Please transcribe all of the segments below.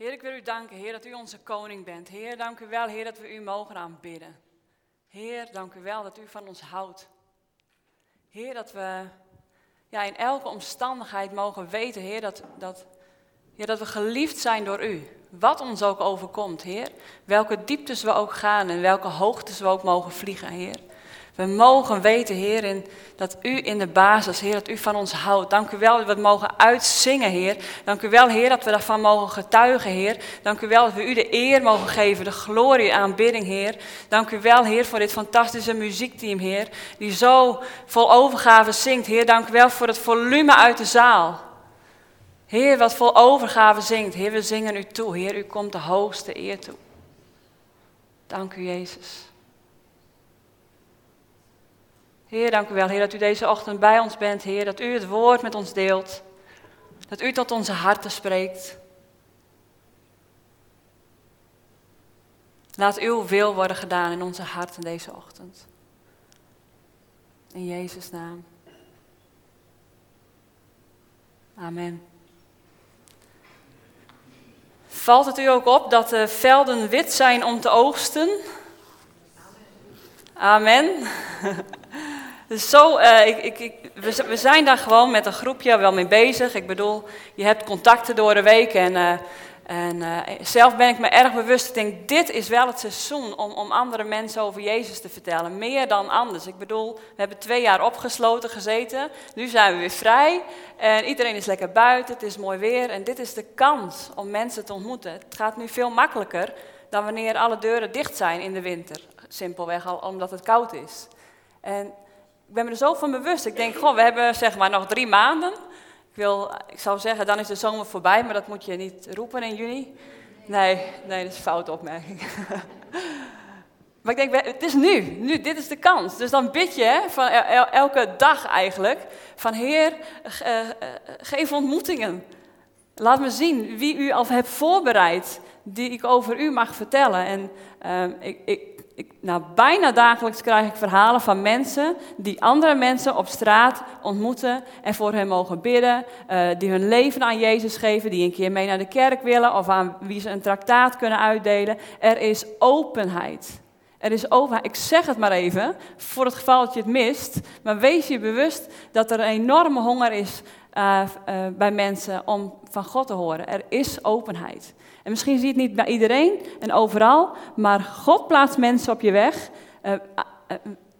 Heer, ik wil u danken, Heer, dat u onze koning bent. Heer, dank u wel, Heer, dat we u mogen aanbidden. Heer, dank u wel dat u van ons houdt. Heer, dat we ja, in elke omstandigheid mogen weten, Heer, dat, dat, ja, dat we geliefd zijn door u. Wat ons ook overkomt, Heer. Welke dieptes we ook gaan en welke hoogtes we ook mogen vliegen, Heer. We mogen weten, Heer, dat U in de basis, Heer, dat U van ons houdt. Dank u wel dat we het mogen uitzingen, Heer. Dank u wel, Heer, dat we daarvan mogen getuigen, Heer. Dank u wel dat we U de eer mogen geven, de glorie, aanbidding, Heer. Dank u wel, Heer, voor dit fantastische muziekteam, Heer, die zo vol overgave zingt. Heer, dank u wel voor het volume uit de zaal. Heer, wat vol overgave zingt. Heer, we zingen U toe. Heer, U komt de hoogste eer toe. Dank u, Jezus. Heer, dank u wel, Heer, dat u deze ochtend bij ons bent, Heer, dat u het woord met ons deelt, dat u tot onze harten spreekt. Laat uw wil worden gedaan in onze harten deze ochtend. In Jezus' naam. Amen. Valt het u ook op dat de velden wit zijn om te oogsten? Amen. Dus zo, uh, ik, ik, we, we, zijn daar gewoon met een groepje wel mee bezig. Ik bedoel, je hebt contacten door de week en, uh, en uh, zelf ben ik me erg bewust. Ik denk, dit is wel het seizoen om, om andere mensen over Jezus te vertellen. Meer dan anders. Ik bedoel, we hebben twee jaar opgesloten gezeten. Nu zijn we weer vrij en iedereen is lekker buiten. Het is mooi weer en dit is de kans om mensen te ontmoeten. Het gaat nu veel makkelijker dan wanneer alle deuren dicht zijn in de winter. Simpelweg al omdat het koud is. En ben me er zo van bewust. Ik denk, goh, we hebben zeg maar nog drie maanden. Ik, wil, ik zou zeggen, dan is de zomer voorbij, maar dat moet je niet roepen in juni. Nee, nee, dat is een foute opmerking. maar ik denk, het is nu, nu, dit is de kans. Dus dan bid je van elke dag eigenlijk, van Heer, uh, geef ontmoetingen. Laat me zien wie u al hebt voorbereid, die ik over u mag vertellen. En uh, ik, ik, nou, bijna dagelijks krijg ik verhalen van mensen die andere mensen op straat ontmoeten en voor hen mogen bidden, uh, die hun leven aan Jezus geven, die een keer mee naar de kerk willen of aan wie ze een traktaat kunnen uitdelen. Er is openheid. Er is openheid. Ik zeg het maar even, voor het geval dat je het mist, maar wees je bewust dat er een enorme honger is uh, uh, bij mensen om van God te horen. Er is openheid. En misschien zie je het niet bij iedereen en overal, maar God plaatst mensen op je weg. Uh,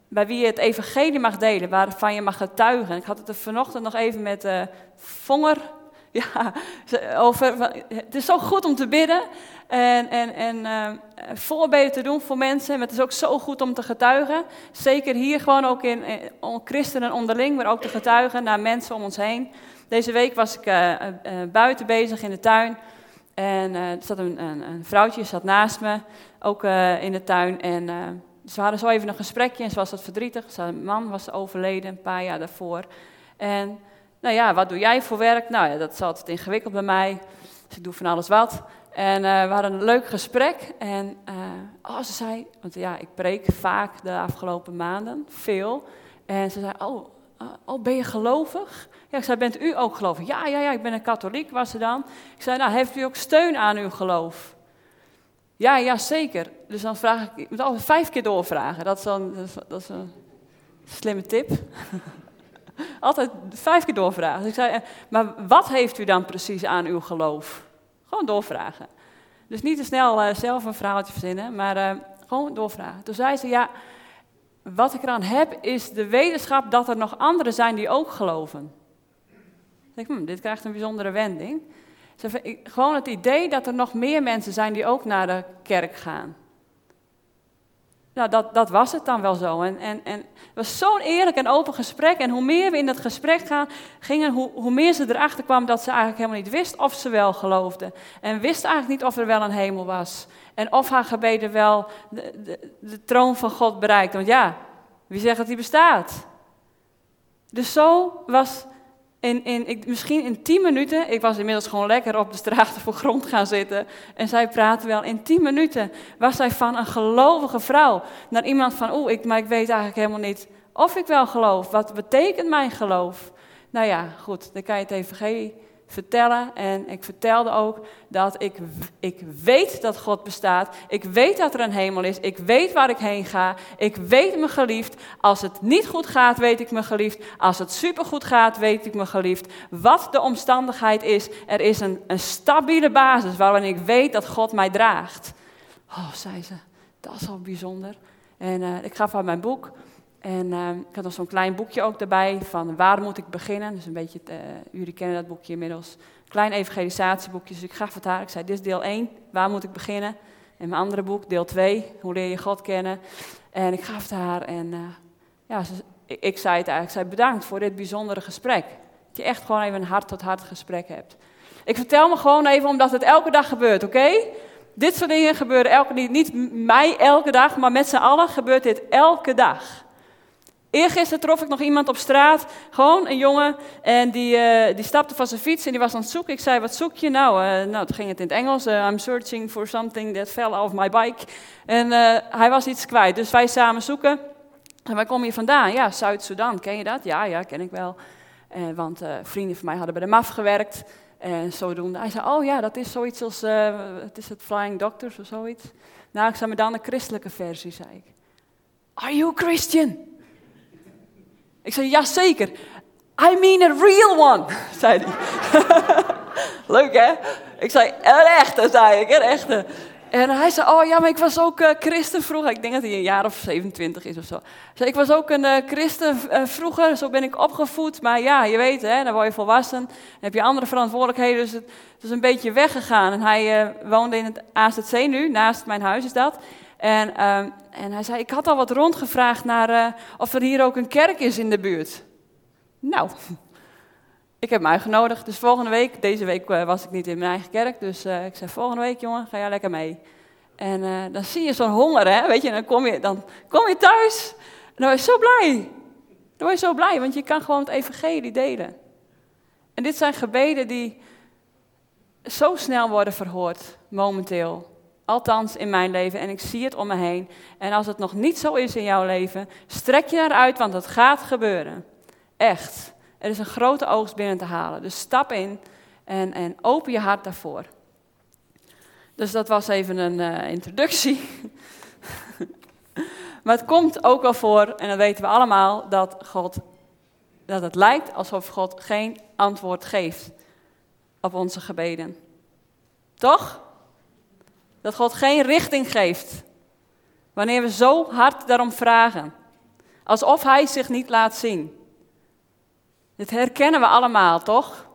bij wie je het evangelie mag delen, waarvan je mag getuigen. Ik had het er vanochtend nog even met uh, Vonger ja, over. Het is zo goed om te bidden en, en, en uh, te doen voor mensen. Maar het is ook zo goed om te getuigen. Zeker hier gewoon ook in, in christenen onderling, maar ook te getuigen naar mensen om ons heen. Deze week was ik buiten bezig in de tuin. En uh, er zat een, een, een, vrouwtje zat naast me, ook uh, in de tuin. En uh, ze hadden zo even een gesprekje en ze was wat verdrietig. Zijn man was overleden een paar jaar daarvoor. En nou ja, wat doe jij voor werk? Nou ja, dat is altijd ingewikkeld bij mij. Dus ik doe van alles wat. En we hadden een leuk gesprek. En oh, ze zei, want ja, ik preek vaak de afgelopen maanden, veel. En ze zei, oh, oh ben je gelovig? Ja, ik zei, bent u ook gelovig? Ja, ja, ja, ik ben een katholiek, was ze dan. Ik zei, nou, heeft u ook steun aan uw geloof? Ja, ja, zeker. Dus dan vraag ik, ik moet altijd vijf keer doorvragen. Dat is, dan, dat is, een slimme tip. altijd vijf keer doorvragen. Dus ik zei, eh, maar wat heeft u dan precies aan uw geloof? Gewoon doorvragen. Dus niet te snel uh, zelf een verhaaltje verzinnen, maar uh, gewoon doorvragen. Toen zei ze, ja, wat ik eraan heb is de wetenschap dat er nog anderen zijn die ook geloven. Ik hm, dit krijgt een bijzondere wending. Gewoon het idee dat er nog meer mensen zijn die ook naar de kerk gaan. Nou, dat, dat was het dan wel zo. En, en, en het was zo'n eerlijk en open gesprek. En hoe meer we in dat gesprek gaan, gingen, hoe, hoe meer ze erachter kwam dat ze eigenlijk helemaal niet wist of ze wel geloofde. En wist eigenlijk niet of er wel een hemel was. En of haar gebeden wel de, de, de troon van God bereikten. Want ja, wie zegt dat die bestaat? Dus zo was in, in, ik, misschien in tien minuten, ik was inmiddels gewoon lekker op de straat voor grond gaan zitten. En zij praatte wel, in tien minuten was zij van een gelovige vrouw naar iemand van, oeh, ik, maar ik weet eigenlijk helemaal niet of ik wel geloof. Wat betekent mijn geloof? Nou ja, goed, dan kan je het evangelie vertellen. En ik vertelde ook dat ik, ik weet dat God bestaat. Ik weet dat er een hemel is. Ik weet waar ik heen ga. Ik weet me geliefd. Als het niet goed gaat, weet ik me geliefd. Als het supergoed gaat, weet ik me geliefd. Wat de omstandigheid is, er is een, een stabiele basis waarin ik weet dat God mij draagt. Oh, zei ze, dat is al bijzonder. En uh, ik gaf haar mijn boek. En uh, ik had nog zo'n klein boekje ook erbij van waar moet ik beginnen. Dus een beetje, uh, jullie kennen dat boekje inmiddels. Klein evangelisatieboekje. Dus ik gaf het haar. Ik zei, dit is deel 1, waar moet ik beginnen? En mijn andere boek, deel 2, hoe leer je God kennen? En ik gaf het haar en uh, ja, ik, ik, zei het eigenlijk. Ik zei, bedankt voor dit bijzondere gesprek. Dat je echt gewoon even een hart-tot-hart gesprek hebt. Ik vertel me gewoon even omdat het elke dag gebeurt, oké? Dit soort dingen gebeuren elke, niet, niet mij elke dag, maar met z'n allen gebeurt dit elke dag. Eergisteren trof ik nog iemand op straat, gewoon een jongen, en die, uh, die stapte van zijn fiets en die was aan het zoeken. Ik zei, wat zoek je nou? Uh, nou, toen ging het in het Engels. Uh, I'm searching for something that fell off my bike. En hij was iets kwijt, dus wij samen zoeken. En waar kom je vandaan? Ja, Zuid-Soedan, ken je dat? Ja, ja, ken ik wel. want vrienden van mij hadden bij de MAF gewerkt. En zodoende. Hij zei, oh ja, dat is zoiets als, het is het Flying Doctors of zoiets. Nou, ik zei, maar dan een christelijke versie, zei ik. Are you Christian? Ik zei, ja zeker. I mean a real one, zei hij. Leuk hè? Ik zei, een echte, zei ik, een echte. En hij zei, oh ja, maar ik was ook uh, christen vroeger. Ik denk dat hij een jaar of 27 is of zo. Ik was ook een uh, christen uh, vroeger, zo ben ik opgevoed. Maar ja, je weet, hè, dan word je volwassen. Dan heb je andere verantwoordelijkheden, dus het, het is een beetje weggegaan. En hij woonde in het AZC nu, naast mijn huis is dat. En, uh, en hij zei, ik had al wat rondgevraagd naar uh, of er hier ook een kerk is in de buurt. Nou, ik heb hem uitgenodigd. Dus volgende week, deze week uh, was ik niet in mijn eigen kerk. Dus uh, ik zei, volgende week jongen, ga jij lekker mee. En dan zie je zo'n honger, hè. Weet je, dan kom je, dan kom je thuis. Dan word je zo blij. Dan word je zo blij, want je kan gewoon het evangelie delen. En dit zijn gebeden die zo snel worden verhoord, momenteel. Althans in mijn leven en ik zie het om me heen. En als het nog niet zo is in jouw leven, strek je naar uit, want het gaat gebeuren. Echt. Er is een grote oogst binnen te halen. Dus stap in en, en open je hart daarvoor. Dus dat was even een uh, introductie. maar het komt ook wel voor, en dat weten we allemaal, dat, God, dat het lijkt alsof God geen antwoord geeft op onze gebeden. Toch? Dat God geen richting geeft. Wanneer we zo hard daarom vragen. Alsof Hij zich niet laat zien. Dit herkennen we allemaal, toch?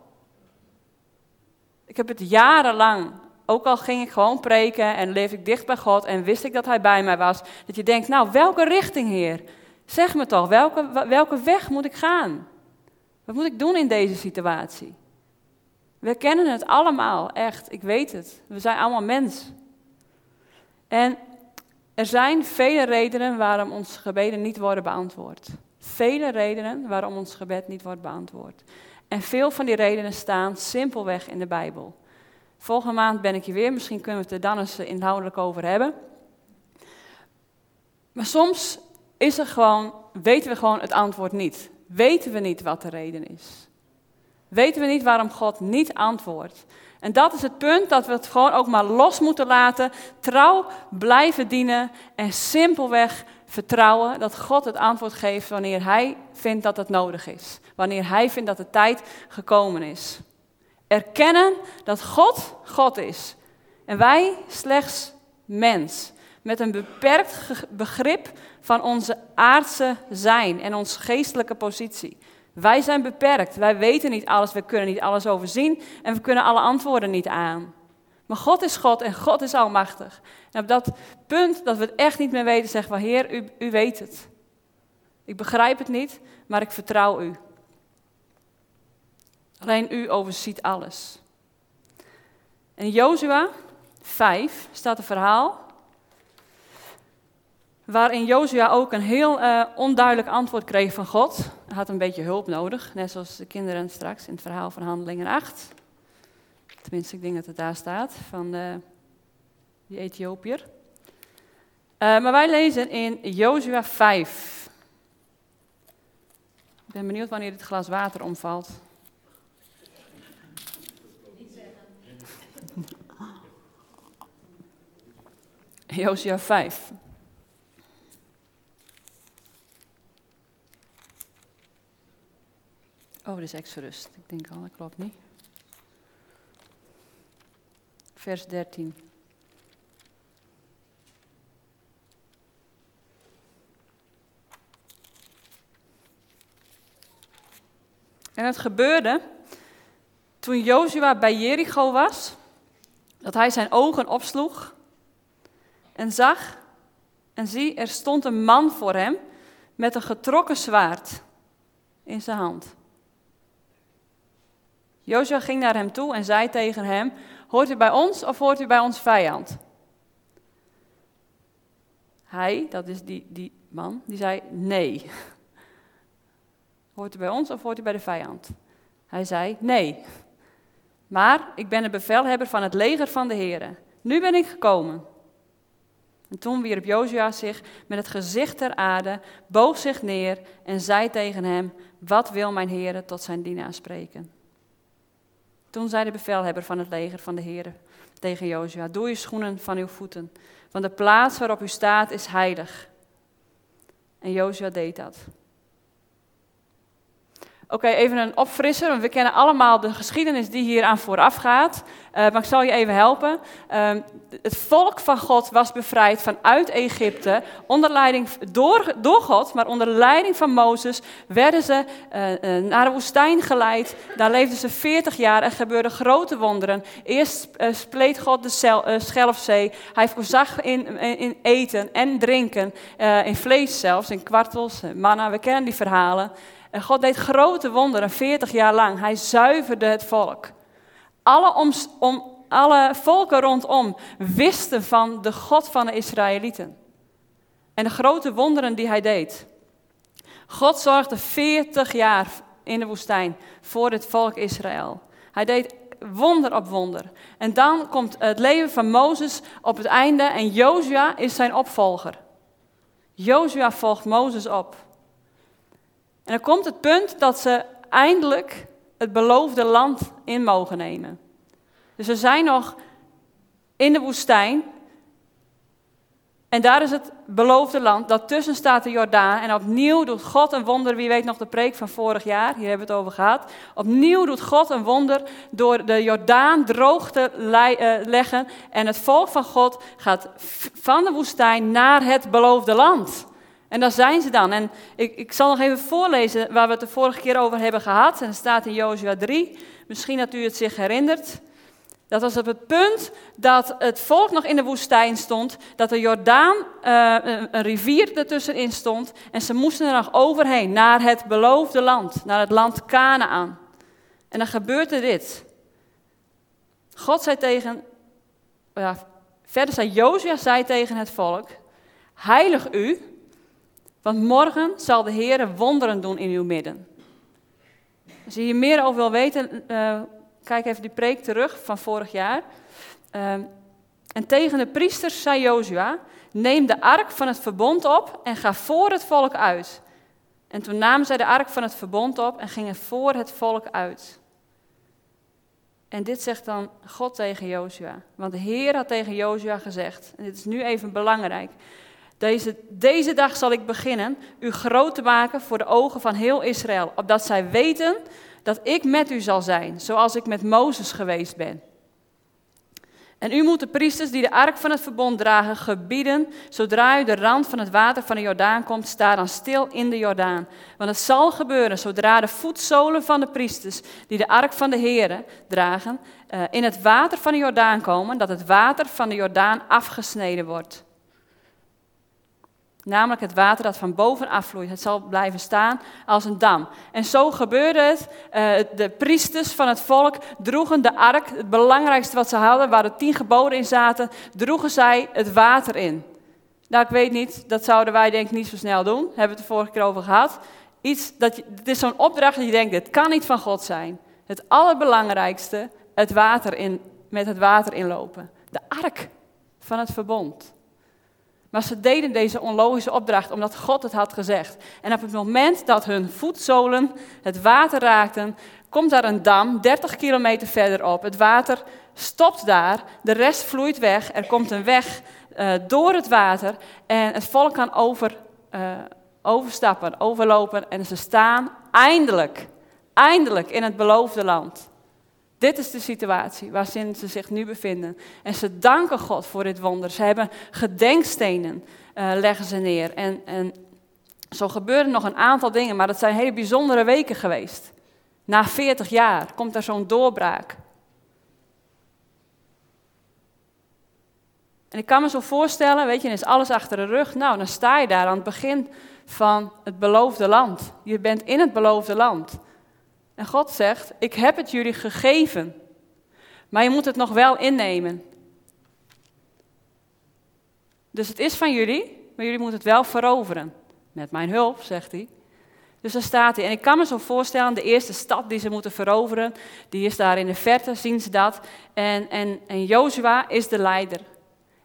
Ik heb het jarenlang, ook al ging ik gewoon preken en leef ik dicht bij God en wist ik dat Hij bij mij was, dat je denkt, nou, welke richting, Heer? Zeg me toch, welke, welke weg moet ik gaan? Wat moet ik doen in deze situatie? We kennen het allemaal, echt, ik weet het. We zijn allemaal mens. En er zijn vele redenen waarom onze gebeden niet worden beantwoord. Vele redenen waarom ons gebed niet wordt beantwoord. En veel van die redenen staan simpelweg in de Bijbel. Volgende maand ben ik hier weer, misschien kunnen we het er dan eens inhoudelijk over hebben. Maar soms is er gewoon, weten we gewoon het antwoord niet. Weten we niet wat de reden is. Weten we niet waarom God niet antwoordt. En dat is het punt dat we het gewoon ook maar los moeten laten. Trouw blijven dienen en simpelweg vertrouwen dat God het antwoord geeft wanneer Hij vindt dat het nodig is. Wanneer Hij vindt dat de tijd gekomen is. Erkennen dat God God is en wij slechts mens. Met een beperkt begrip van onze aardse zijn en onze geestelijke positie. Wij zijn beperkt. Wij weten niet alles. We kunnen niet alles overzien. En we kunnen alle antwoorden niet aan. Maar God is God en God is almachtig. En op dat punt dat we het echt niet meer weten, zeggen we: Heer, u, u weet het. Ik begrijp het niet, maar ik vertrouw u. Alleen u overziet alles. In Jozua 5 staat een verhaal Waarin Jozua ook een heel eh, onduidelijk antwoord kreeg van God. Hij had een beetje hulp nodig, net zoals de kinderen straks in het verhaal van Handelingen 8. Tenminste, ik denk dat het daar staat, van uh, die Ethiopiër. Eh, maar wij lezen in Jozua 5. Ik ben benieuwd wanneer dit glas water omvalt. Jozua 5. Oh, dit is Exodus. Ik denk al, dat klopt niet. Vers 13. En het gebeurde toen Jozua bij Jericho was, dat hij zijn ogen opsloeg en zag, en zie, er stond een man voor hem met een getrokken zwaard in zijn hand. Jozua ging naar hem toe en zei tegen hem, hoort u bij ons of hoort u bij ons vijand? Hij, dat is die, die man, die zei nee. Hoort u bij ons of hoort u bij de vijand? Hij zei nee. Maar ik ben de bevelhebber van het leger van de heren. Nu ben ik gekomen. En toen wierp Jozua zich met het gezicht ter aarde, boog zich neer en zei tegen hem, wat wil mijn heren tot zijn dienaar spreken? Toen zei de bevelhebber van het leger van de heren tegen Jozua, doe je schoenen van uw voeten, want de plaats waarop u staat is heilig. En Jozua deed dat. Oké, even een opfrisser, want we kennen allemaal de geschiedenis die hier aan vooraf gaat. Uh, maar ik zal je even helpen. Uh, het volk van God was bevrijd vanuit Egypte, onder leiding, door, door God, maar onder leiding van Mozes werden ze uh, naar de woestijn geleid. Daar leefden ze 40 jaar en gebeurden grote wonderen. Eerst spleet God de cel, Schelfzee. Hij voorzag in, in eten en drinken, in vlees zelfs, in kwartels, manna. We kennen die verhalen. En God deed grote wonderen 40 jaar lang. Hij zuiverde het volk. Alle, om, om, alle volken rondom wisten van de God van de Israëlieten. En de grote wonderen die hij deed. God zorgde 40 jaar in de woestijn voor het volk Israël. Hij deed wonder op wonder. En dan komt het leven van Mozes op het einde en Jozua is zijn opvolger. Jozua volgt Mozes op. En dan komt het punt dat ze eindelijk het beloofde land in mogen nemen. Dus ze zijn nog in de woestijn. En daar is het beloofde land. Daartussen staat de Jordaan. En opnieuw doet God een wonder. Wie weet nog de preek van vorig jaar? Hier hebben we het over gehad. Opnieuw doet God een wonder door de Jordaan droog te eh, leggen. En het volk van God gaat van de woestijn naar het beloofde land. En daar zijn ze dan. En ik, ik zal nog even voorlezen waar we het de vorige keer over hebben gehad. En dat staat in Jozua 3. Misschien dat u het zich herinnert. Dat was op het punt dat het volk nog in de woestijn stond, dat de Jordaan, een, een, rivier ertussenin stond, en ze moesten er nog overheen, naar het beloofde land, naar het land Canaan. En dan gebeurde dit. God zei tegen, ja, verder zei Jozua zei tegen het volk, heilig u, want morgen zal de Heer wonderen doen in uw midden. Als je hier meer over wil weten, uh, kijk even die preek terug van vorig jaar. Uh, en tegen de priesters zei Jozua, neem de ark van het verbond op en ga voor het volk uit. En toen namen zij de ark van het verbond op en gingen voor het volk uit. En dit zegt dan God tegen Jozua. Want de Heer had tegen Jozua gezegd, en dit is nu even belangrijk. Deze, deze dag zal ik beginnen u groot te maken voor de ogen van heel Israël, opdat zij weten dat ik met u zal zijn, zoals ik met Mozes geweest ben. En u moet de priesters die de ark van het verbond dragen gebieden, zodra u de rand van het water van de Jordaan komt, sta dan stil in de Jordaan. Want het zal gebeuren zodra de voetzolen van de priesters die de ark van de Here dragen, eh, in het water van de Jordaan komen, dat het water van de Jordaan afgesneden wordt. Namelijk het water dat van boven afvloeit. Het zal blijven staan als een dam. En zo gebeurde het. Uh, de priesters van het volk droegen de ark, het belangrijkste wat ze hadden, waar de tien geboden in zaten, droegen zij het water in. Nou, ik weet niet, dat zouden wij denk ik niet zo snel doen. Hebben we het de vorige keer over gehad. Iets dat het is zo'n opdracht dat je denkt, dit kan niet van God zijn. Het allerbelangrijkste, het water in, met het water inlopen. De ark van het verbond. Maar ze deden deze onlogische opdracht omdat God het had gezegd. En op het moment dat hun voetzolen het water raakten, komt daar een dam 30 kilometer verderop. Het water stopt daar, de rest vloeit weg. Er komt een weg uh, door het water en het volk kan over, uh, overstappen, overlopen en ze staan eindelijk, eindelijk in het beloofde land. Dit is de situatie waarin ze zich nu bevinden. En ze danken God voor dit wonder. Ze hebben gedenkstenen, uh, leggen ze neer. En, en zo gebeuren nog een aantal dingen, maar dat zijn hele bijzondere weken geweest. Na 40 jaar komt er zo'n doorbraak. En ik kan me zo voorstellen, weet je, is alles achter de rug. Nou, dan sta je daar aan het begin van het beloofde land. Je bent in het beloofde land. En God zegt, ik heb het jullie gegeven, maar je moet het nog wel innemen. Dus het is van jullie, maar jullie moeten het wel veroveren. Met mijn hulp, zegt hij. Dus daar staat hij. En ik kan me zo voorstellen, de eerste stad die ze moeten veroveren, die is daar in de verte, zien ze dat. En, en, en Jozua is de leider.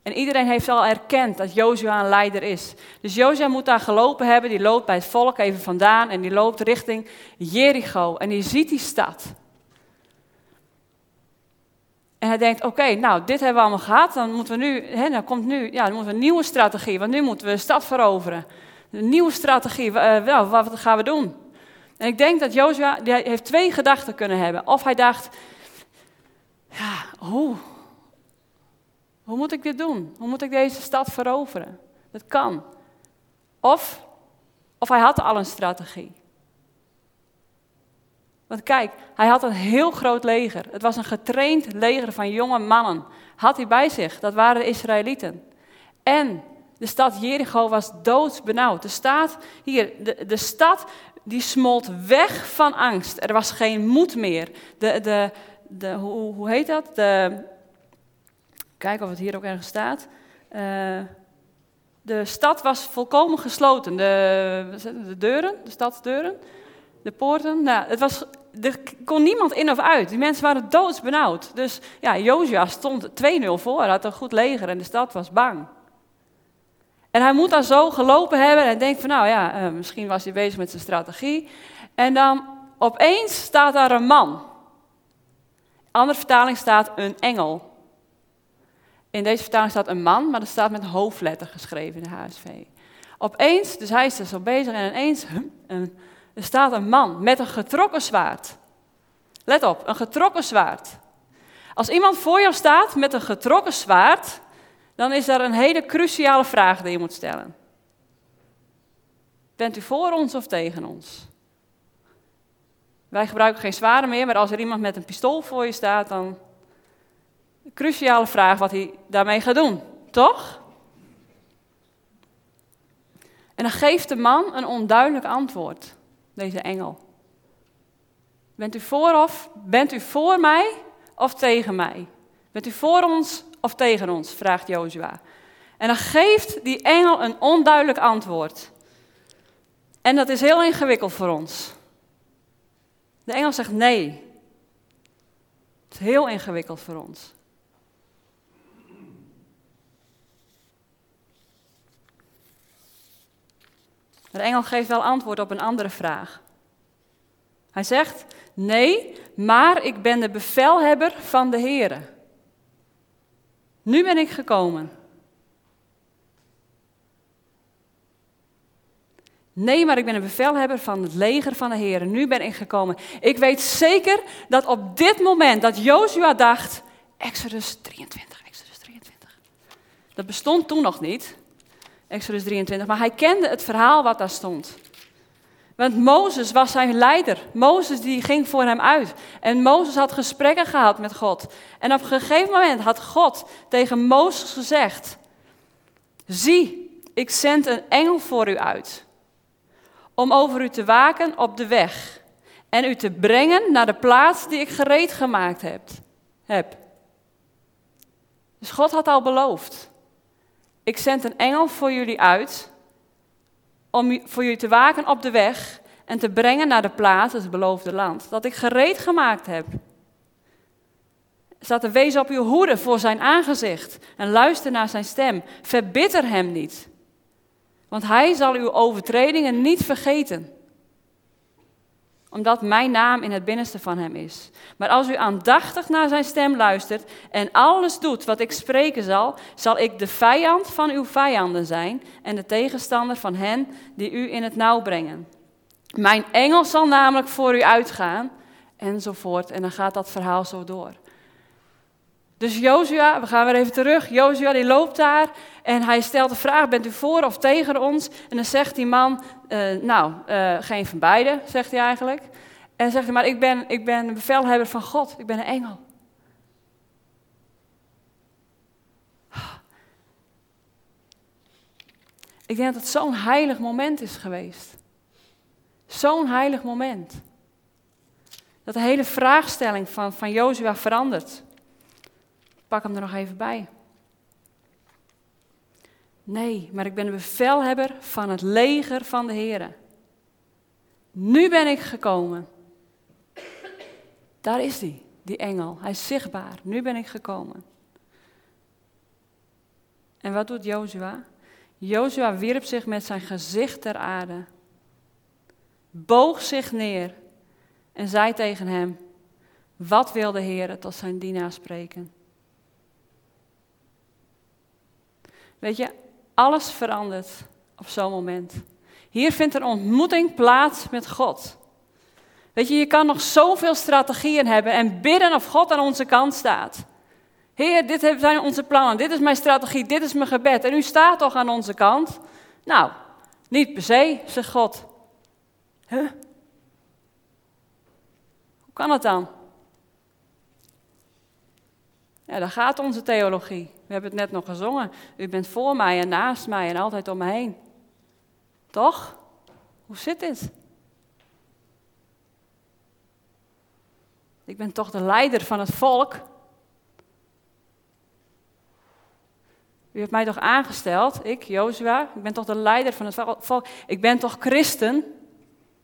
En iedereen heeft al erkend dat Jozua een leider is. Dus Jozua moet daar gelopen hebben, die loopt bij het volk even vandaan en die loopt richting Jericho. En die ziet die stad. En hij denkt, oké, nou, dit hebben we allemaal gehad, dan moeten we nu, hè, dan komt nu, ja, dan moeten we een nieuwe strategie, want nu moeten we de stad veroveren. Een nieuwe strategie, uh, wel, wat gaan we doen? En ik denk dat Jozua, die heeft twee gedachten kunnen hebben. Of hij dacht, ja, hoe, hoe moet ik dit doen? Hoe moet ik deze stad veroveren? Dat kan. Of, of hij had al een strategie. Want kijk, hij had een heel groot leger. Het was een getraind leger van jonge mannen. Had hij bij zich, dat waren de Israëlieten. En de stad Jericho was doodsbenauwd. De, staat, hier, de, de stad die smolt weg van angst. Er was geen moed meer. De, de, de, hoe, hoe heet dat? De, Kijken of het hier ook ergens staat. Uh, de stad was volkomen gesloten. De, de deuren, de stadsdeuren, de poorten. Nou, het was, er kon niemand in of uit. Die mensen waren doodsbenauwd. Dus ja, Jozua stond 2-0 voor. Hij had een goed leger en de stad was bang. En hij moet daar zo gelopen hebben en denkt van nou ja, uh, misschien was hij bezig met zijn strategie. En dan opeens staat daar een man. Andere vertaling staat een engel. In deze vertaling staat een man, maar er staat met hoofdletter geschreven in de HSV. Opeens, dus hij is er zo bezig en ineens, er staat een man met een getrokken zwaard. Let op, een getrokken zwaard. Als iemand voor jou staat met een getrokken zwaard, dan is er een hele cruciale vraag die je moet stellen. Bent u voor ons of tegen ons? Wij gebruiken geen zwaarden meer, maar als er iemand met een pistool voor je staat, dan cruciale vraag wat hij daarmee gaat doen, toch? En dan geeft de man een onduidelijk antwoord, deze engel. Bent u voor bent u voor mij of tegen mij? Bent u voor ons of tegen ons? vraagt Jozua. En dan geeft die engel een onduidelijk antwoord. En dat is heel ingewikkeld voor ons. De engel zegt nee. Het is heel ingewikkeld voor ons. De engel geeft wel antwoord op een andere vraag. Hij zegt: Nee, maar ik ben de bevelhebber van de Heere. Nu ben ik gekomen. Nee, maar ik ben een bevelhebber van het leger van de Heer. Nu ben ik gekomen. Ik weet zeker dat op dit moment dat Jozua dacht, Exodus 23, Exodus 23. Dat bestond toen nog niet. Exodus 23. Maar hij kende het verhaal wat daar stond. Want Mozes was zijn leider. Mozes die ging voor hem uit. En Mozes had gesprekken gehad met God. En op een gegeven moment had God tegen Mozes gezegd: Zie, ik zend een engel voor u uit. Om over u te waken op de weg. En u te brengen naar de plaats die ik gereed gemaakt heb. Dus God had al beloofd. Ik zend een engel voor jullie uit om voor jullie te waken op de weg en te brengen naar de plaats, het beloofde land, dat ik gereed gemaakt heb. Staat te wezen op uw hoede voor zijn aangezicht en luister naar zijn stem. Verbitter hem niet, want hij zal uw overtredingen niet vergeten. Omdat mijn naam in het binnenste van hem is. Maar als u aandachtig naar zijn stem luistert en alles doet wat ik spreken zal, zal ik de vijand van uw vijanden zijn en de tegenstander van hen die u in het nauw brengen. Mijn engel zal namelijk voor u uitgaan, enzovoort. En dan gaat dat verhaal zo door. Dus Jozua, we gaan weer even terug. Jozua die loopt daar en hij stelt de vraag, bent u voor of tegen ons? En dan zegt die man, uh, nou, uh, geen van beide, zegt hij eigenlijk. En dan zegt hij, maar ik ben, ik ben een bevelhebber van God, ik ben een engel. Ik denk dat het zo'n heilig moment is geweest. Zo'n heilig moment. Dat de hele vraagstelling van, van Jozua verandert. Pak hem er nog even bij. Nee, maar ik ben de bevelhebber van het leger van de Heer. Nu ben ik gekomen. Daar is hij, die engel. Hij is zichtbaar. Nu ben ik gekomen. En wat doet Jozua? Jozua wierp zich met zijn gezicht ter aarde, boog zich neer en zei tegen hem: Wat wil de Heer tot zijn dienaar spreken? Weet je, alles verandert op zo'n moment. Hier vindt een ontmoeting plaats met God. Weet je, je kan nog zoveel strategieën hebben en bidden of God aan onze kant staat. Heer, dit zijn onze plannen, dit is mijn strategie, dit is mijn gebed. En u staat toch aan onze kant? Nou, niet per se, zegt God. Huh? Hoe kan het dan? Ja, daar gaat onze theologie. We hebben het net nog gezongen. U bent voor mij en naast mij en altijd om me heen. Toch? Hoe zit dit? Ik ben toch de leider van het volk. U heeft mij toch aangesteld, ik, Jozua, ik ben toch de leider van het volk. Ik ben toch christen,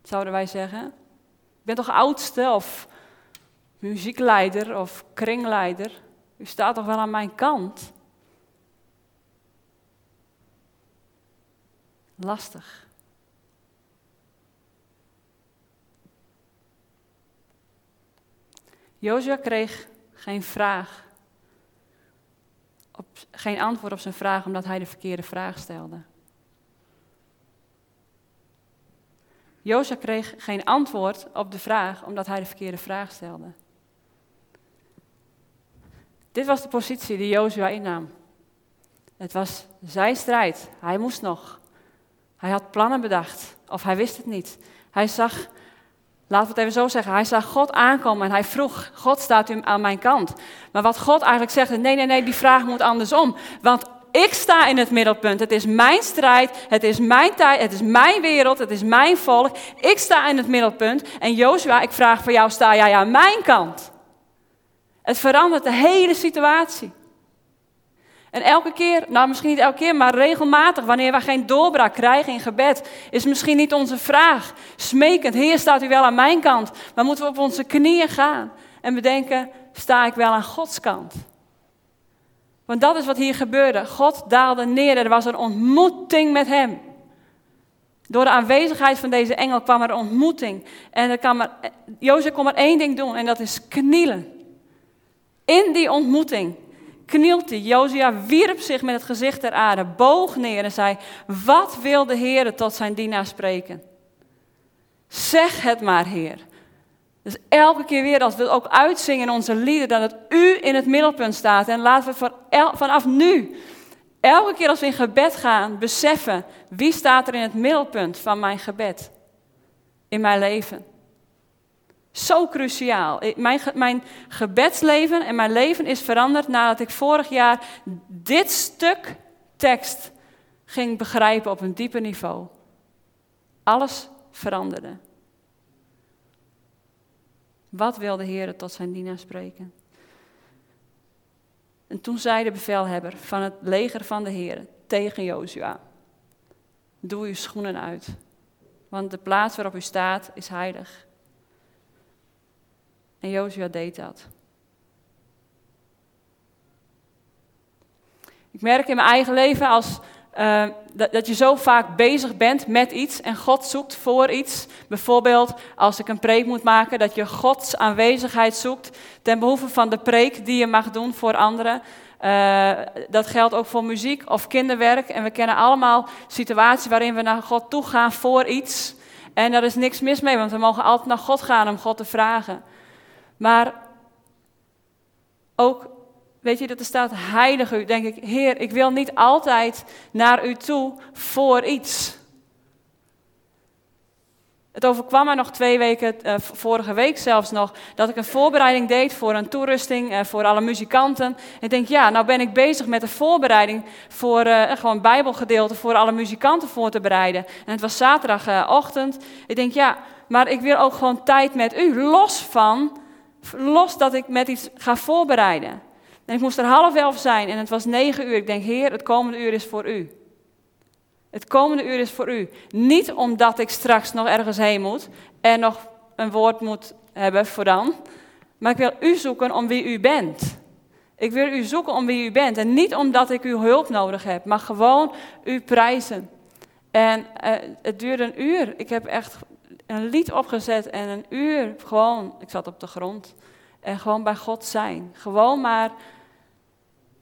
zouden wij zeggen. Ik ben toch oudste of muziekleider of kringleider. U staat toch wel aan mijn kant? Lastig. Jozua kreeg geen vraag, op, geen antwoord op zijn vraag omdat hij de verkeerde vraag stelde. Jozua kreeg geen antwoord op de vraag omdat hij de verkeerde vraag stelde. Dit was de positie die Jozua innam. Het was zijn strijd. Hij moest nog. Hij had plannen bedacht, of hij wist het niet. Hij zag, laten we het even zo zeggen, hij zag God aankomen en hij vroeg, God staat u aan mijn kant. Maar wat God eigenlijk zegt, nee, nee, nee, die vraag moet andersom. Want ik sta in het middelpunt. Het is mijn strijd, het is mijn tijd, het is mijn wereld, het is mijn volk. Ik sta in het middelpunt. En Jozua, ik vraag voor jou, sta jij aan mijn kant? Het verandert de hele situatie. En elke keer, nou misschien niet elke keer, maar regelmatig, wanneer we geen doorbraak krijgen in gebed, is misschien niet onze vraag smekend, Heer staat u wel aan mijn kant, maar moeten we op onze knieën gaan en bedenken, sta ik wel aan Gods kant? Want dat is wat hier gebeurde. God daalde neer, er was een ontmoeting met hem. Door de aanwezigheid van deze engel kwam er ontmoeting. En kan maar, Jozef kon maar één ding doen en dat is knielen. In die ontmoeting knielt hij. Josia wierp zich met het gezicht ter aarde, boog neer en zei: Wat wil de Heer tot zijn dienaar spreken? Zeg het maar, Heer. Dus elke keer weer als we het ook uitzingen in onze lieden, dat u in het middelpunt staat. En laten we vanaf nu, elke keer als we in gebed gaan, beseffen wie staat er in het middelpunt van mijn gebed in mijn leven. Zo cruciaal. Mijn, mijn gebedsleven en mijn leven is veranderd nadat ik vorig jaar dit stuk tekst ging begrijpen op een dieper niveau. Alles veranderde. Wat wil de Heer tot zijn dienaar spreken? En toen zei de bevelhebber van het leger van de Heer tegen Jozua: Doe uw schoenen uit, want de plaats waarop u staat is heilig. En Jozua deed dat. Ik merk in mijn eigen leven als eh, dat, je zo vaak bezig bent met iets en God zoekt voor iets. Bijvoorbeeld als ik een preek moet maken, dat je Gods aanwezigheid zoekt ten behoeve van de preek die je mag doen voor anderen. Uh, dat geldt ook voor muziek of kinderwerk. En we kennen allemaal situaties waarin we naar God toe gaan voor iets. En daar is niks mis mee, want we mogen altijd naar God gaan om God te vragen. Maar ook Weet je, dat er staat heilig u. Denk ik, Heer, ik wil niet altijd naar u toe voor iets. Het overkwam mij nog twee weken, uh, vorige week zelfs nog, dat ik een voorbereiding deed voor een toerusting uh, voor alle muzikanten. En ik denk, ja, nou ben ik bezig met de voorbereiding voor uh, gewoon bijbelgedeelte voor alle muzikanten voor te bereiden. En het was zaterdagochtend. Ik denk, ja, maar ik wil ook gewoon tijd met u, los van, los dat ik met iets ga voorbereiden. En ik moest er half elf zijn en het was negen uur. Ik denk, Heer, het komende uur is voor u. Het komende uur is voor u. Niet omdat ik straks nog ergens heen moet en nog een woord moet hebben voor dan. Maar ik wil u zoeken om wie u bent. Ik wil u zoeken om wie u bent. En niet omdat ik uw hulp nodig heb, maar gewoon u prijzen. En uh, het duurde een uur. Ik heb echt een lied opgezet en een uur gewoon, ik zat op de grond. En gewoon bij God zijn. Gewoon maar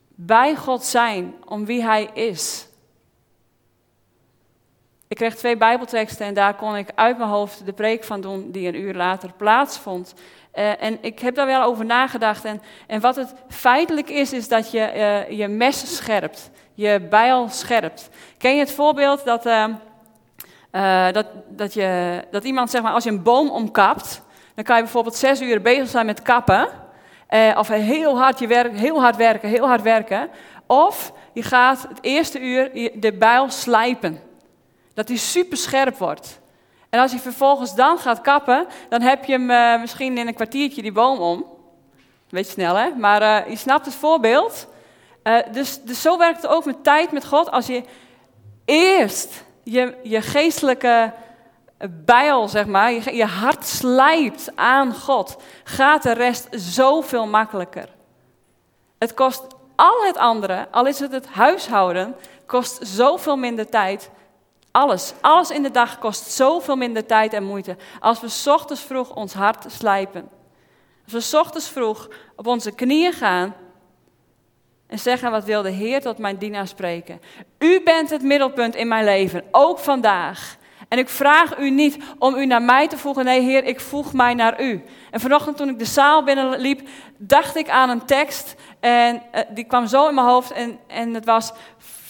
bij God zijn om wie Hij is. Ik kreeg twee Bijbelteksten en daar kon ik uit mijn hoofd de preek van doen die een uur later plaatsvond. Uh, en ik heb daar wel over nagedacht. En, en wat het feitelijk is, is dat je uh, je mes scherpt, je bijl scherpt. Ken je het voorbeeld dat, uh, dat, dat, je, dat iemand, zeg maar, als je een boom omkapt, dan kan je bijvoorbeeld zes uur bezig zijn met kappen. Uh, of heel hard, je werk, heel hard werken, heel hard werken. Of je gaat het eerste uur de bijl slijpen. Dat die super scherp wordt. En als je vervolgens dan gaat kappen, dan heb je hem uh, misschien in een kwartiertje die boom om. Beetje snel hè, maar je snapt het voorbeeld. dus, dus zo werkt het ook met tijd met God. Als je eerst je, je geestelijke bijl, zeg maar, je, hart slijpt aan God, gaat de rest zoveel makkelijker. Het kost al het andere, al is het het huishouden, kost zoveel minder tijd. Alles, alles in de dag kost zoveel minder tijd en moeite. Als we ochtends vroeg ons hart slijpen. Als we ochtends vroeg op onze knieën gaan en zeggen: Wat wil de Heer tot mijn dienaar spreken? U bent het middelpunt in mijn leven, ook vandaag. En ik vraag u niet om u naar mij te voegen. Nee, Heer, ik voeg mij naar u. En vanochtend toen ik de zaal binnenliep, dacht ik aan een tekst. En uh, die kwam zo in mijn hoofd. En, en het was,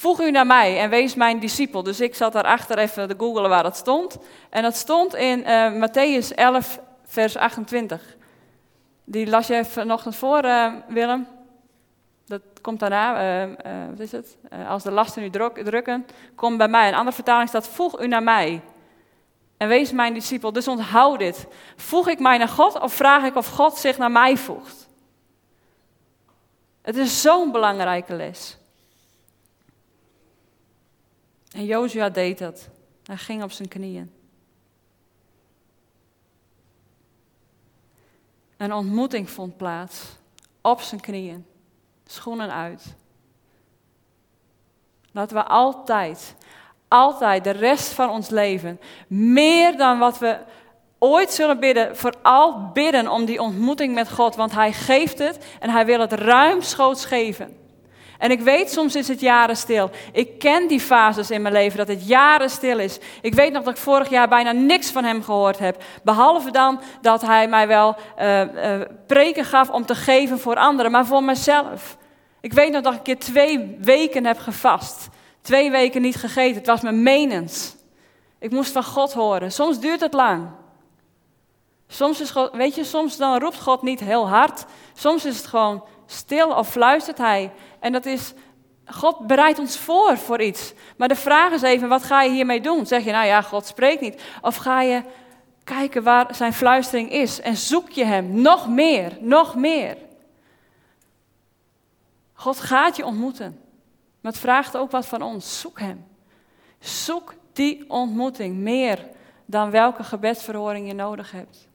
voeg u naar mij en wees mijn discipel. Dus ik zat daarachter even te googelen waar dat stond. En dat stond in uh, Matthäus 11, vers 28. Die las je vanochtend voor, uh, Willem. Dat komt daarna, uh, uh, wat is het? Uh, als de lasten u druk, drukken, kom bij mij. Een andere vertaling staat, voeg u naar mij. En wees mijn discipel. Dus onthoud dit. Voeg ik mij naar God of vraag ik of God zich naar mij voegt? Het is zo'n belangrijke les. En Jozua deed dat. Hij ging op zijn knieën. Een ontmoeting vond plaats op zijn knieën schoenen uit. Laten we altijd, altijd de rest van ons leven, meer dan wat we ooit zullen bidden, vooral bidden om die ontmoeting met God. Want Hij geeft het en Hij wil het ruimschoots geven. En ik weet, soms is het jaren stil. Ik ken die fases in mijn leven, dat het jaren stil is. Ik weet nog dat ik vorig jaar bijna niks van hem gehoord heb. Behalve dan dat hij mij wel uh, uh, preken gaf om te geven voor anderen, maar voor mezelf. Ik weet nog dat ik een keer twee weken heb gevast. Twee weken niet gegeten. Het was me menens. Ik moest van God horen. Soms duurt het lang. Soms is God, weet je, soms dan roept God niet heel hard. Soms is het gewoon stil of fluistert hij. En dat is, God bereidt ons voor voor iets. Maar de vraag is even, wat ga je hiermee doen? Zeg je, nou ja, God spreekt niet. Of ga je kijken waar zijn fluistering is en zoek je hem nog meer, nog meer. God gaat je ontmoeten. Maar het vraagt ook wat van ons. Zoek hem. Zoek die ontmoeting meer dan welke gebedsverhoring je nodig hebt.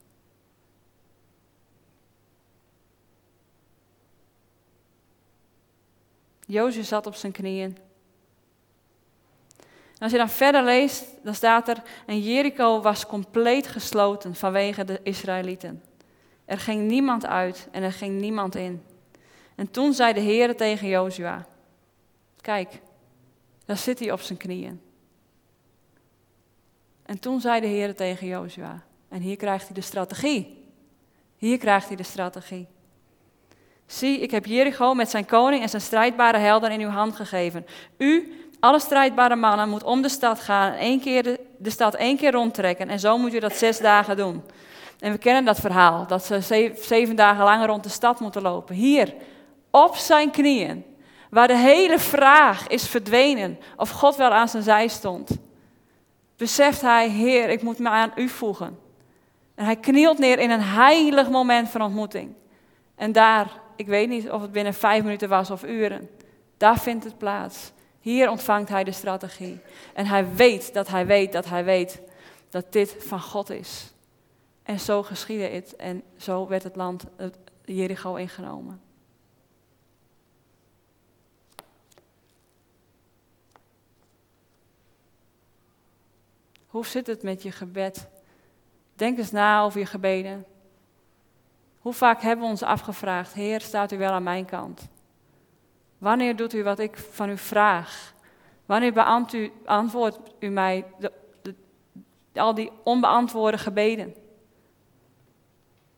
Jozef zat op zijn knieën. En als je dan verder leest, dan staat er, en Jericho was compleet gesloten vanwege de Israëlieten. Er ging niemand uit en er ging niemand in. En toen zei de Heer tegen Jozua, kijk, daar zit hij op zijn knieën. En toen zei de Heer tegen Jozua, en hier krijgt hij de strategie. Hier krijgt hij de strategie. Zie, ik heb Jericho met zijn koning en zijn strijdbare helden in uw hand gegeven. U, alle strijdbare mannen, moet om de stad gaan en één keer de, stad één keer rondtrekken. En zo moet u dat zes dagen doen. En we kennen dat verhaal, dat ze zeven dagen lang rond de stad moeten lopen. Hier, op zijn knieën, waar de hele vraag is verdwenen of God wel aan zijn zij stond. Beseft hij, Heer, ik moet me aan u voegen. En hij knielt neer in een heilig moment van ontmoeting. En daar, ik weet niet of het binnen vijf minuten was of uren, daar vindt het plaats. Hier ontvangt hij de strategie. En hij weet dat hij weet dat hij weet dat dit van God is. En zo geschiedde het en zo werd het land Jericho ingenomen. Hoe zit het met je gebed? Denk eens na over je gebeden. Hoe vaak hebben we ons afgevraagd, Heer, staat u wel aan mijn kant? Wanneer doet u wat ik van u vraag? Wanneer beantwoordt u, mij de, al die onbeantwoorde gebeden?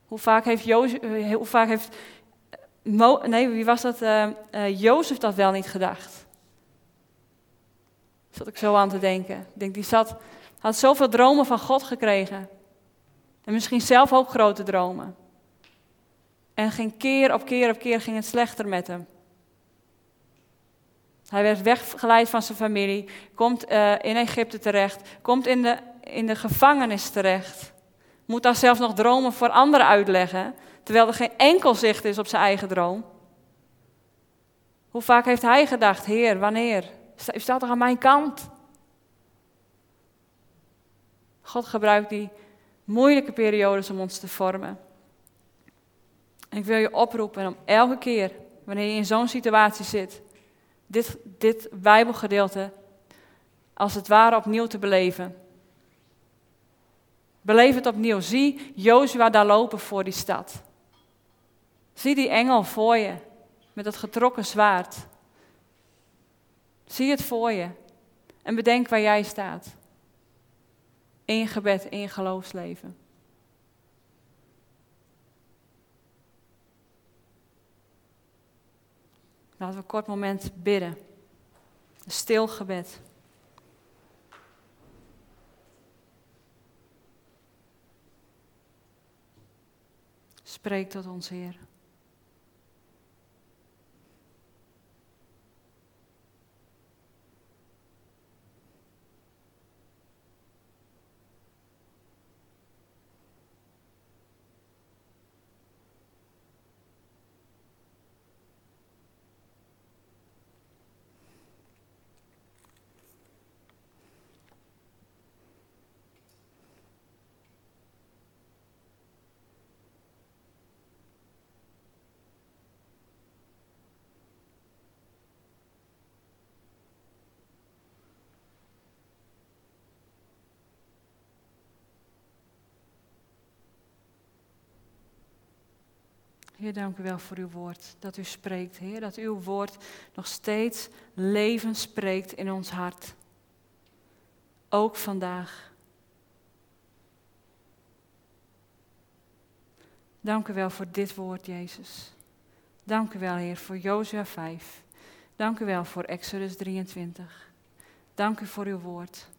Hoe vaak heeft, Jozef, eh, hoe vaak heeft nee, wie was dat? Uh, uh, Jozef dat wel niet gedacht? Zat ik zo aan te denken. Ik denk, die zat, had zoveel dromen van God gekregen. En misschien zelf ook grote dromen. En ging keer op keer op keer ging het slechter met hem. Hij werd weggeleid van zijn familie, komt uh, in Egypte terecht, komt in de, in de gevangenis terecht. Moet daar zelfs nog dromen voor anderen uitleggen, terwijl er geen enkel zicht is op zijn eigen droom. Hoe vaak heeft hij gedacht, Heer, wanneer? U staat toch aan mijn kant? God gebruikt die moeilijke periodes om ons te vormen. En ik wil je oproepen om elke keer, wanneer je in zo'n situatie zit, dit, dit Bijbelgedeelte als het ware opnieuw te beleven. Beleef het opnieuw. Zie Jozua daar lopen voor die stad. Zie die engel voor je met dat getrokken zwaard. Zie het voor je en bedenk waar jij staat. In je gebed, in je geloofsleven. Laten we een kort moment bidden. Een stil gebed. Spreek tot ons, Heer. Heer, dank u wel voor uw woord, dat u spreekt, Heer, dat uw woord nog steeds leven spreekt in ons hart. Ook vandaag. Dank u wel voor dit woord, Jezus. Dank u wel, Heer, voor Jozua 5. Dank u wel voor Exodus 23. Dank u voor uw woord.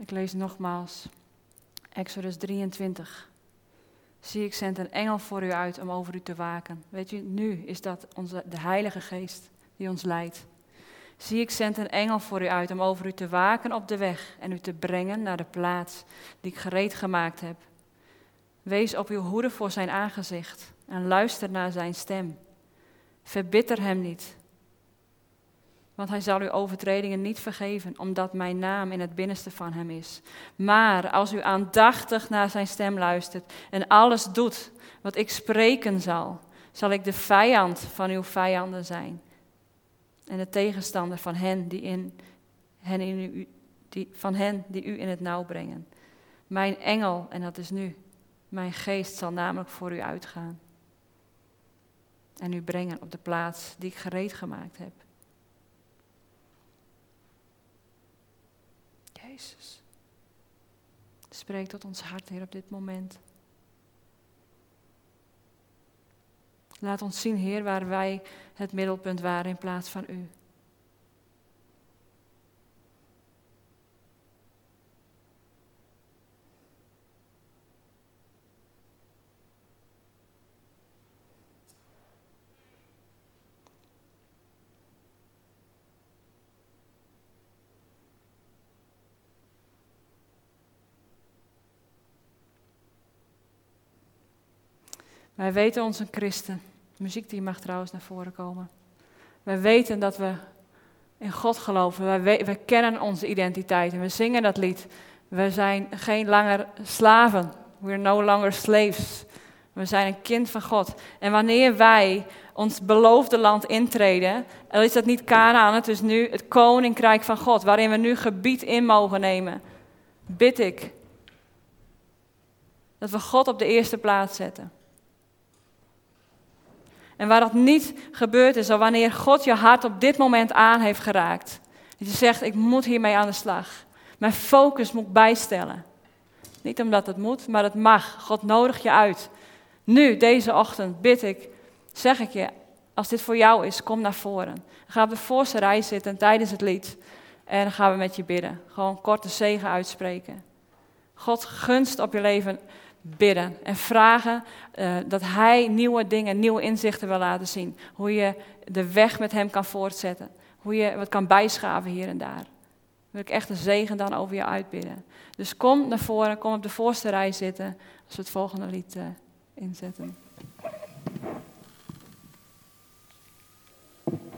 Ik lees nogmaals Exodus 23. Zie, ik zend een engel voor u uit om over u te waken. Weet u, nu is dat onze, de Heilige Geest die ons leidt. Zie, ik zend een engel voor u uit om over u te waken op de weg en u te brengen naar de plaats die ik gereed gemaakt heb. Wees op uw hoede voor zijn aangezicht en luister naar zijn stem. Verbitter hem niet. Want hij zal uw overtredingen niet vergeven, omdat mijn naam in het binnenste van hem is. Maar als u aandachtig naar zijn stem luistert en alles doet wat ik spreken zal, zal ik de vijand van uw vijanden zijn. En de tegenstander van hen die, in, hen in u, die, van hen die u in het nauw brengen. Mijn engel, en dat is nu, mijn geest zal namelijk voor u uitgaan. En u brengen op de plaats die ik gereed gemaakt heb. Spreek tot ons hart, Heer, op dit moment. Laat ons zien, Heer, waar wij het middelpunt waren in plaats van U. Wij weten ons een christen. muziek die mag trouwens naar voren komen. Wij weten dat we in God geloven. Wij, wij kennen onze identiteit en we zingen dat lied. We zijn geen langer slaven. We're no longer slaves. We zijn een kind van God. En wanneer wij ons beloofde land intreden, dan is dat niet Canaan, het is nu het koninkrijk van God, waarin we nu gebied in mogen nemen. Bid ik dat we God op de eerste plaats zetten. En waar dat niet gebeurd is, of wanneer God je hart op dit moment aan heeft geraakt. Dat je zegt, ik moet hiermee aan de slag. Mijn focus moet bijstellen. Niet omdat het moet, maar het mag. God nodigt je uit. Nu, deze ochtend, bid ik, zeg ik je, als dit voor jou is, kom naar voren. Ga op de voorste rij zitten tijdens het lied. En gaan we met je bidden. Gewoon korte zegen uitspreken. God gunst op je leven bidden en vragen eh, dat Hij nieuwe dingen, nieuwe inzichten wil laten zien. Hoe je de weg met Hem kan voortzetten. Hoe je wat kan bijschaven hier en daar. Wil ik echt een zegen dan over je uitbidden. Dus kom naar voren, kom op de voorste rij zitten als we het volgende lied eh, inzetten.